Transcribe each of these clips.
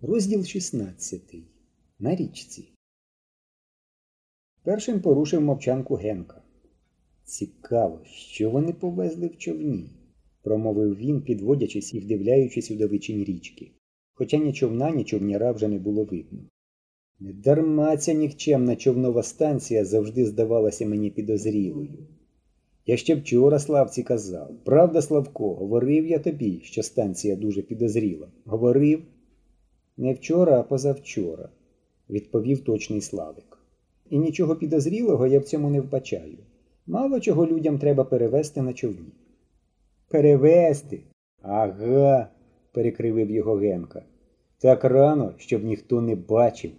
Розділ 16. На річці. Першим порушив мовчанку Генка. Цікаво, що вони повезли в човні, промовив він, підводячись і вдивляючись у далечінь річки. Хоча ні човна, ні човняра вже не було видно. Недарма ця нікчемна човнова станція завжди здавалася мені підозрілою. Я ще вчора Славці казав, правда, Славко, говорив я тобі, що станція дуже підозріла. Говорив. Не вчора, а позавчора, відповів точний Славик. І нічого підозрілого я в цьому не вбачаю. Мало чого людям треба перевести на човні. Перевести? Ага, перекривив його Генка. Так рано, щоб ніхто не бачив.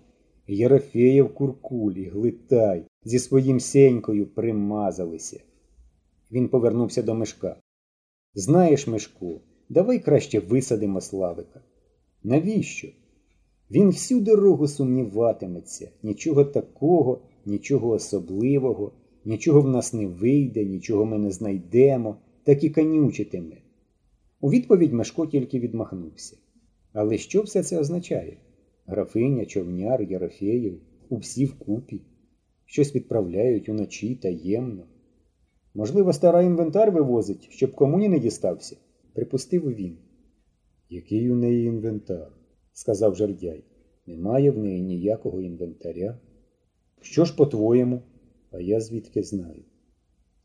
Єрофеєв куркулі, глитай, зі своїм сенькою примазалися. Він повернувся до Мишка. Знаєш, Мишку, давай краще висадимо Славика. Навіщо? Він всю дорогу сумніватиметься, нічого такого, нічого особливого, нічого в нас не вийде, нічого ми не знайдемо, так і канючитиме. У відповідь Мешко тільки відмахнувся. Але що все це означає? Графиня, човняр, Єрофеєв, усі вкупі, щось відправляють уночі таємно. Можливо, стара інвентар вивозить, щоб комуні не дістався, припустив він. Який у неї інвентар? Сказав жердяй. Немає в неї ніякого інвентаря. Що ж по-твоєму? А я звідки знаю.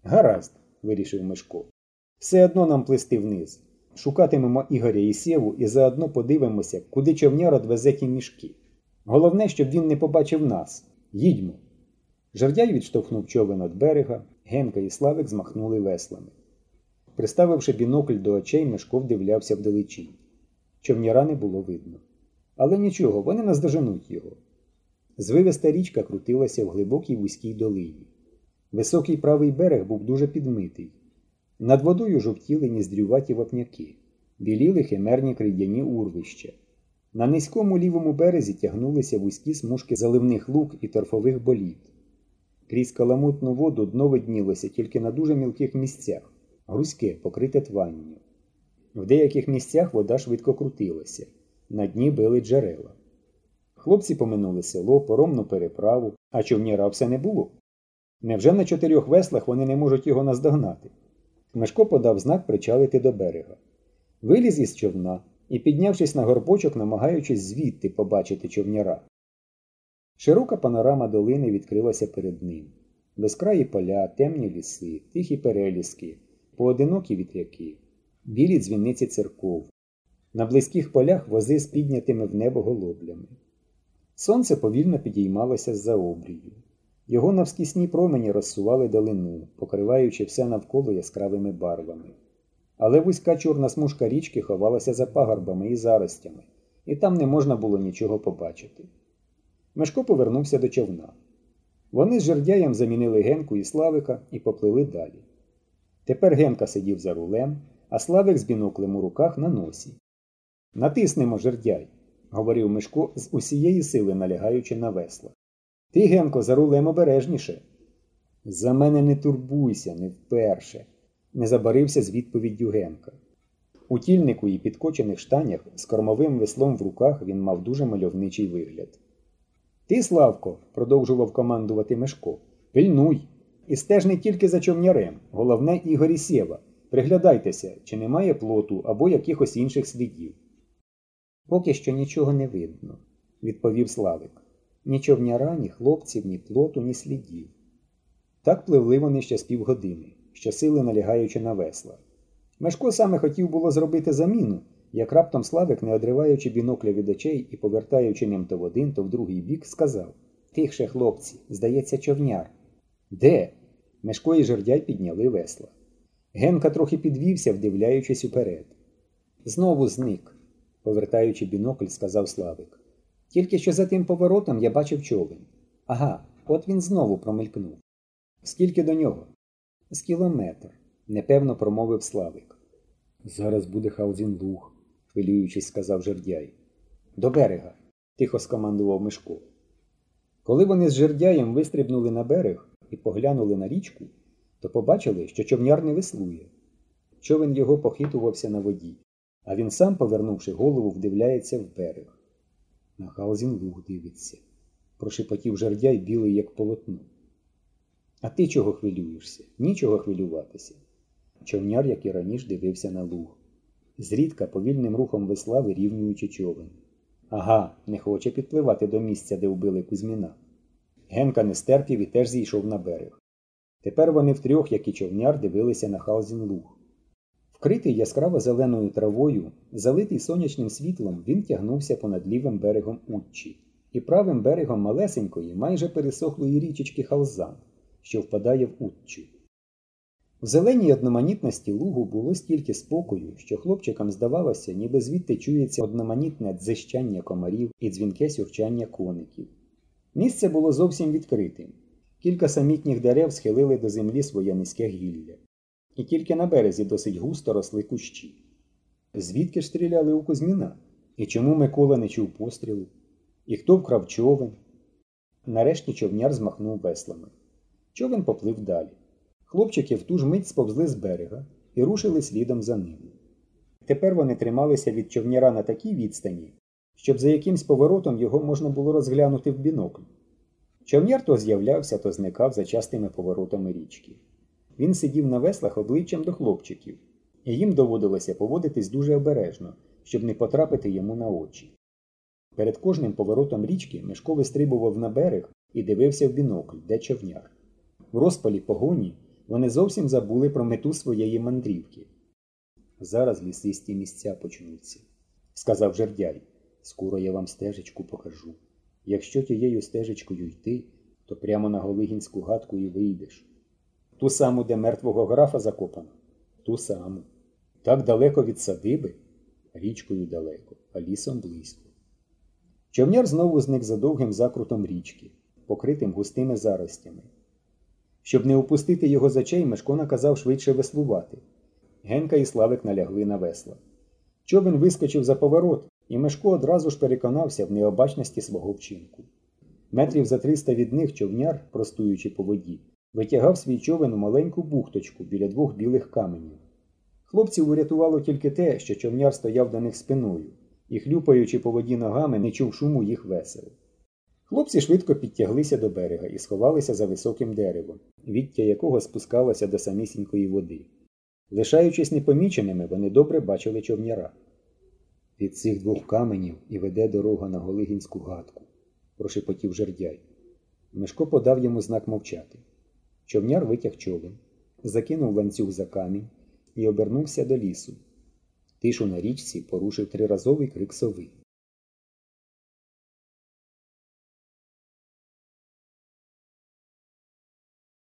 Гаразд, вирішив Мишко. Все одно нам плисти вниз. Шукатимемо Ігоря і Сєву і заодно подивимося, куди човняр одвезе ті мішки. Головне, щоб він не побачив нас. Їдьмо. Жердяй відштовхнув човен від берега, Генка і Славик змахнули веслами. Приставивши бінокль до очей, Мишко вдивлявся вдалечінь. Човняра не було видно. Але нічого, вони наздоженуть його. Звивиста річка крутилася в глибокій вузькій долині. Високий правий берег був дуже підмитий. Над водою жовтіли ніздрюваті вапняки, біліли химерні крейдяні урвища. На низькому лівому березі тягнулися вузькі смужки заливних лук і торфових боліт. Крізь каламутну воду дно виднілося тільки на дуже мілких місцях, грузьке, покрите тванню. В деяких місцях вода швидко крутилася, на дні били джерела. Хлопці поминули село, поромну переправу, а човніра все не було. Невже на чотирьох веслах вони не можуть його наздогнати? Мешко подав знак причалити до берега. Виліз із човна і, піднявшись на горбочок, намагаючись звідти побачити човняра. Широка панорама долини відкрилася перед ним. Безкраї поля, темні ліси, тихі переліски, поодинокі вітряки, білі дзвіниці церков. На близьких полях вози з піднятими в небо голоблями. Сонце повільно підіймалося з-за обрію. Його навскісні промені розсували долину, покриваючи все навколо яскравими барвами. Але вузька чорна смужка річки ховалася за пагорбами і заростями, і там не можна було нічого побачити. Мешко повернувся до човна. Вони з жердяєм замінили Генку і Славика і поплили далі. Тепер Генка сидів за рулем, а Славик з біноклем у руках на носі. Натиснемо жердяй, говорив Мишко з усієї сили налягаючи на весла. Ти, Генко, за рулем обережніше. За мене не турбуйся, не вперше, не забарився з відповіддю Генка. У тільнику і підкочених штанях з кормовим веслом в руках він мав дуже мальовничий вигляд. Ти, Славко, продовжував командувати Мишко, пильнуй. І стеж не тільки за човнярем, головне Ігорі Сєва. Приглядайтеся, чи немає плоту або якихось інших слідів. Поки що нічого не видно, відповів Славик. Ні човняра, ні хлопців, ні плоту, ні слідів. Так пливли вони ще з півгодини, щосили налягаючи на весла. Мешко саме хотів було зробити заміну, як раптом Славик, не одриваючи бінокля від очей і повертаючи ним то в один, то в другий бік, сказав Тихше, хлопці, здається, човняр. Де? Мешко і жердяй підняли весла. Генка трохи підвівся, вдивляючись уперед. Знову зник, повертаючи бінокль, сказав Славик. Тільки що за тим поворотом я бачив човен. Ага, от він знову промелькнув. Скільки до нього? З кілометр, непевно промовив Славик. Зараз буде Халзінлуг, хвилюючись, сказав жердяй. До берега, тихо скомандував Мишко. Коли вони з жердяєм вистрибнули на берег і поглянули на річку, то побачили, що човняр не веслує. Човен його похитувався на воді, а він сам, повернувши голову, вдивляється в берег. На Халзін луг дивиться. Прошепотів жердяй білий, як полотно. А ти чого хвилюєшся? Нічого хвилюватися. Човняр, як і раніше, дивився на луг. Зрідка повільним рухом весла вирівнюючи човен. Ага, не хоче підпливати до місця, де вбили Кузьміна. Генка не стерпів і теж зійшов на берег. Тепер вони втрьох, як і човняр, дивилися на Халзін луг. Вкритий яскраво зеленою травою, залитий сонячним світлом, він тягнувся понад лівим берегом Утчі і правим берегом малесенької, майже пересохлої річечки Халзан, що впадає в Утчу. В зеленій одноманітності лугу було стільки спокою, що хлопчикам здавалося, ніби звідти чується одноманітне дзищання комарів і дзвінке сюрчання коників. Місце було зовсім відкритим. Кілька самітніх дерев схилили до землі своє низьке гілля. І тільки на березі досить густо росли кущі. Звідки ж стріляли у Кузьміна? І чому Микола не чув пострілу? І хто вкрав човен? Нарешті човняр змахнув веслами. Човен поплив далі. Хлопчики в ту ж мить сповзли з берега і рушили слідом за ним. Тепер вони трималися від човняра на такій відстані, щоб за якимсь поворотом його можна було розглянути в бінокль. Човняр то з'являвся, то зникав за частими поворотами річки. Він сидів на веслах обличчям до хлопчиків, і їм доводилося поводитись дуже обережно, щоб не потрапити йому на очі. Перед кожним поворотом річки Мишко вистрибував на берег і дивився в бінокль, де човняр. В розпалі погоні вони зовсім забули про мету своєї мандрівки. Зараз лісисті місця почнуться, сказав жердяй. Скоро я вам стежечку покажу. Якщо тією стежечкою йти, то прямо на Голигінську гадку і вийдеш. Ту саму, де мертвого графа закопано, ту саму. Так далеко від садиби, річкою далеко, а лісом близько. Човняр знову зник за довгим закрутом річки, покритим густими заростями. Щоб не упустити його з очей, Мешко наказав швидше веслувати. Генка і Славик налягли на весла. Човен вискочив за поворот, і Мешко одразу ж переконався в необачності свого вчинку. Метрів за триста від них човняр, простуючи по воді, витягав свій човен у маленьку бухточку біля двох білих каменів. Хлопців урятувало тільки те, що човняр стояв до них спиною і, хлюпаючи по воді ногами, не чув шуму їх весел. Хлопці швидко підтяглися до берега і сховалися за високим деревом, віття якого спускалося до самісінької води. Лишаючись непоміченими, вони добре бачили човняра. Від цих двох каменів і веде дорога на Голигінську гадку, прошепотів жердяй. Мишко подав йому знак мовчати. Човняр витяг човен, закинув ланцюг за камінь і обернувся до лісу. Тишу на річці порушив триразовий крик сови.